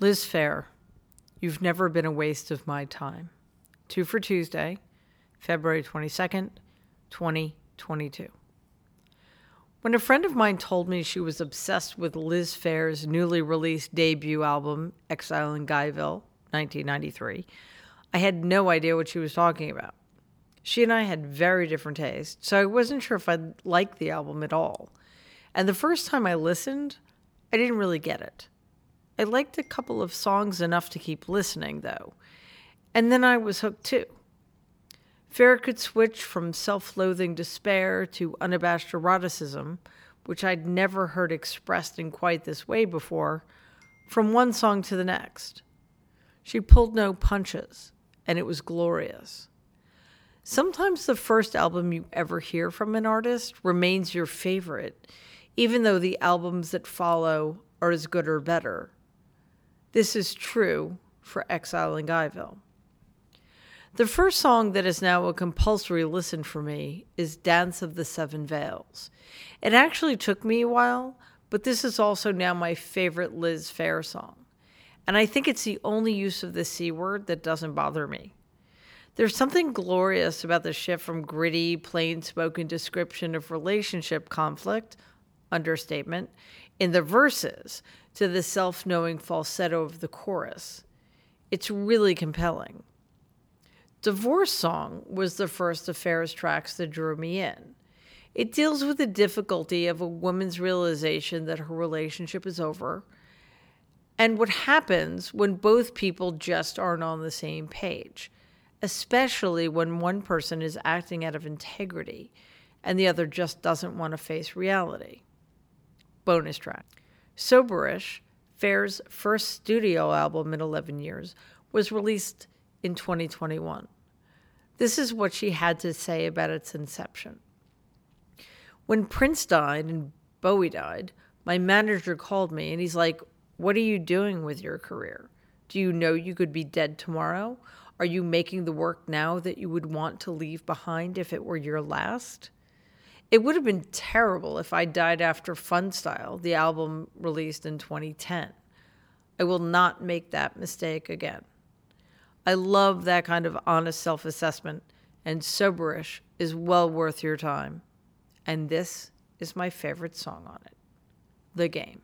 Liz Phair, You've Never Been a Waste of My Time. Two for Tuesday, February 22nd, 2022. When a friend of mine told me she was obsessed with Liz Phair's newly released debut album, Exile in Guyville, 1993, I had no idea what she was talking about. She and I had very different tastes, so I wasn't sure if I'd like the album at all. And the first time I listened, I didn't really get it. I liked a couple of songs enough to keep listening, though. And then I was hooked too. Phair could switch from self loathing despair to unabashed eroticism, which I'd never heard expressed in quite this way before, from one song to the next. She pulled no punches, and it was glorious. Sometimes the first album you ever hear from an artist remains your favorite, even though the albums that follow are as good or better. This is true for Exile in Guyville. The first song that is now a compulsory listen for me is Dance of the Seven Veils. It actually took me a while, but this is also now my favorite Liz Phair song. And I think it's the only use of the C word that doesn't bother me. There's something glorious about the shift from gritty, plain spoken description of relationship conflict, understatement, in the verses to the self knowing falsetto of the chorus. It's really compelling. Divorce Song was the first of Phair's tracks that drew me in. It deals with the difficulty of a woman's realization that her relationship is over and what happens when both people just aren't on the same page, especially when one person is acting out of integrity and the other just doesn't want to face reality. Bonus track Soberish, Phair's first studio album in 11 years, was released in 2021. This is what she had to say about its inception. When Prince died and Bowie died, my manager called me and he's like, What are you doing with your career? Do you know you could be dead tomorrow? Are you making the work now that you would want to leave behind if it were your last? It would have been terrible if I died after Funstyle, the album released in 2010. I will not make that mistake again. I love that kind of honest self assessment, and Soberish is well worth your time. And this is my favorite song on it The Game.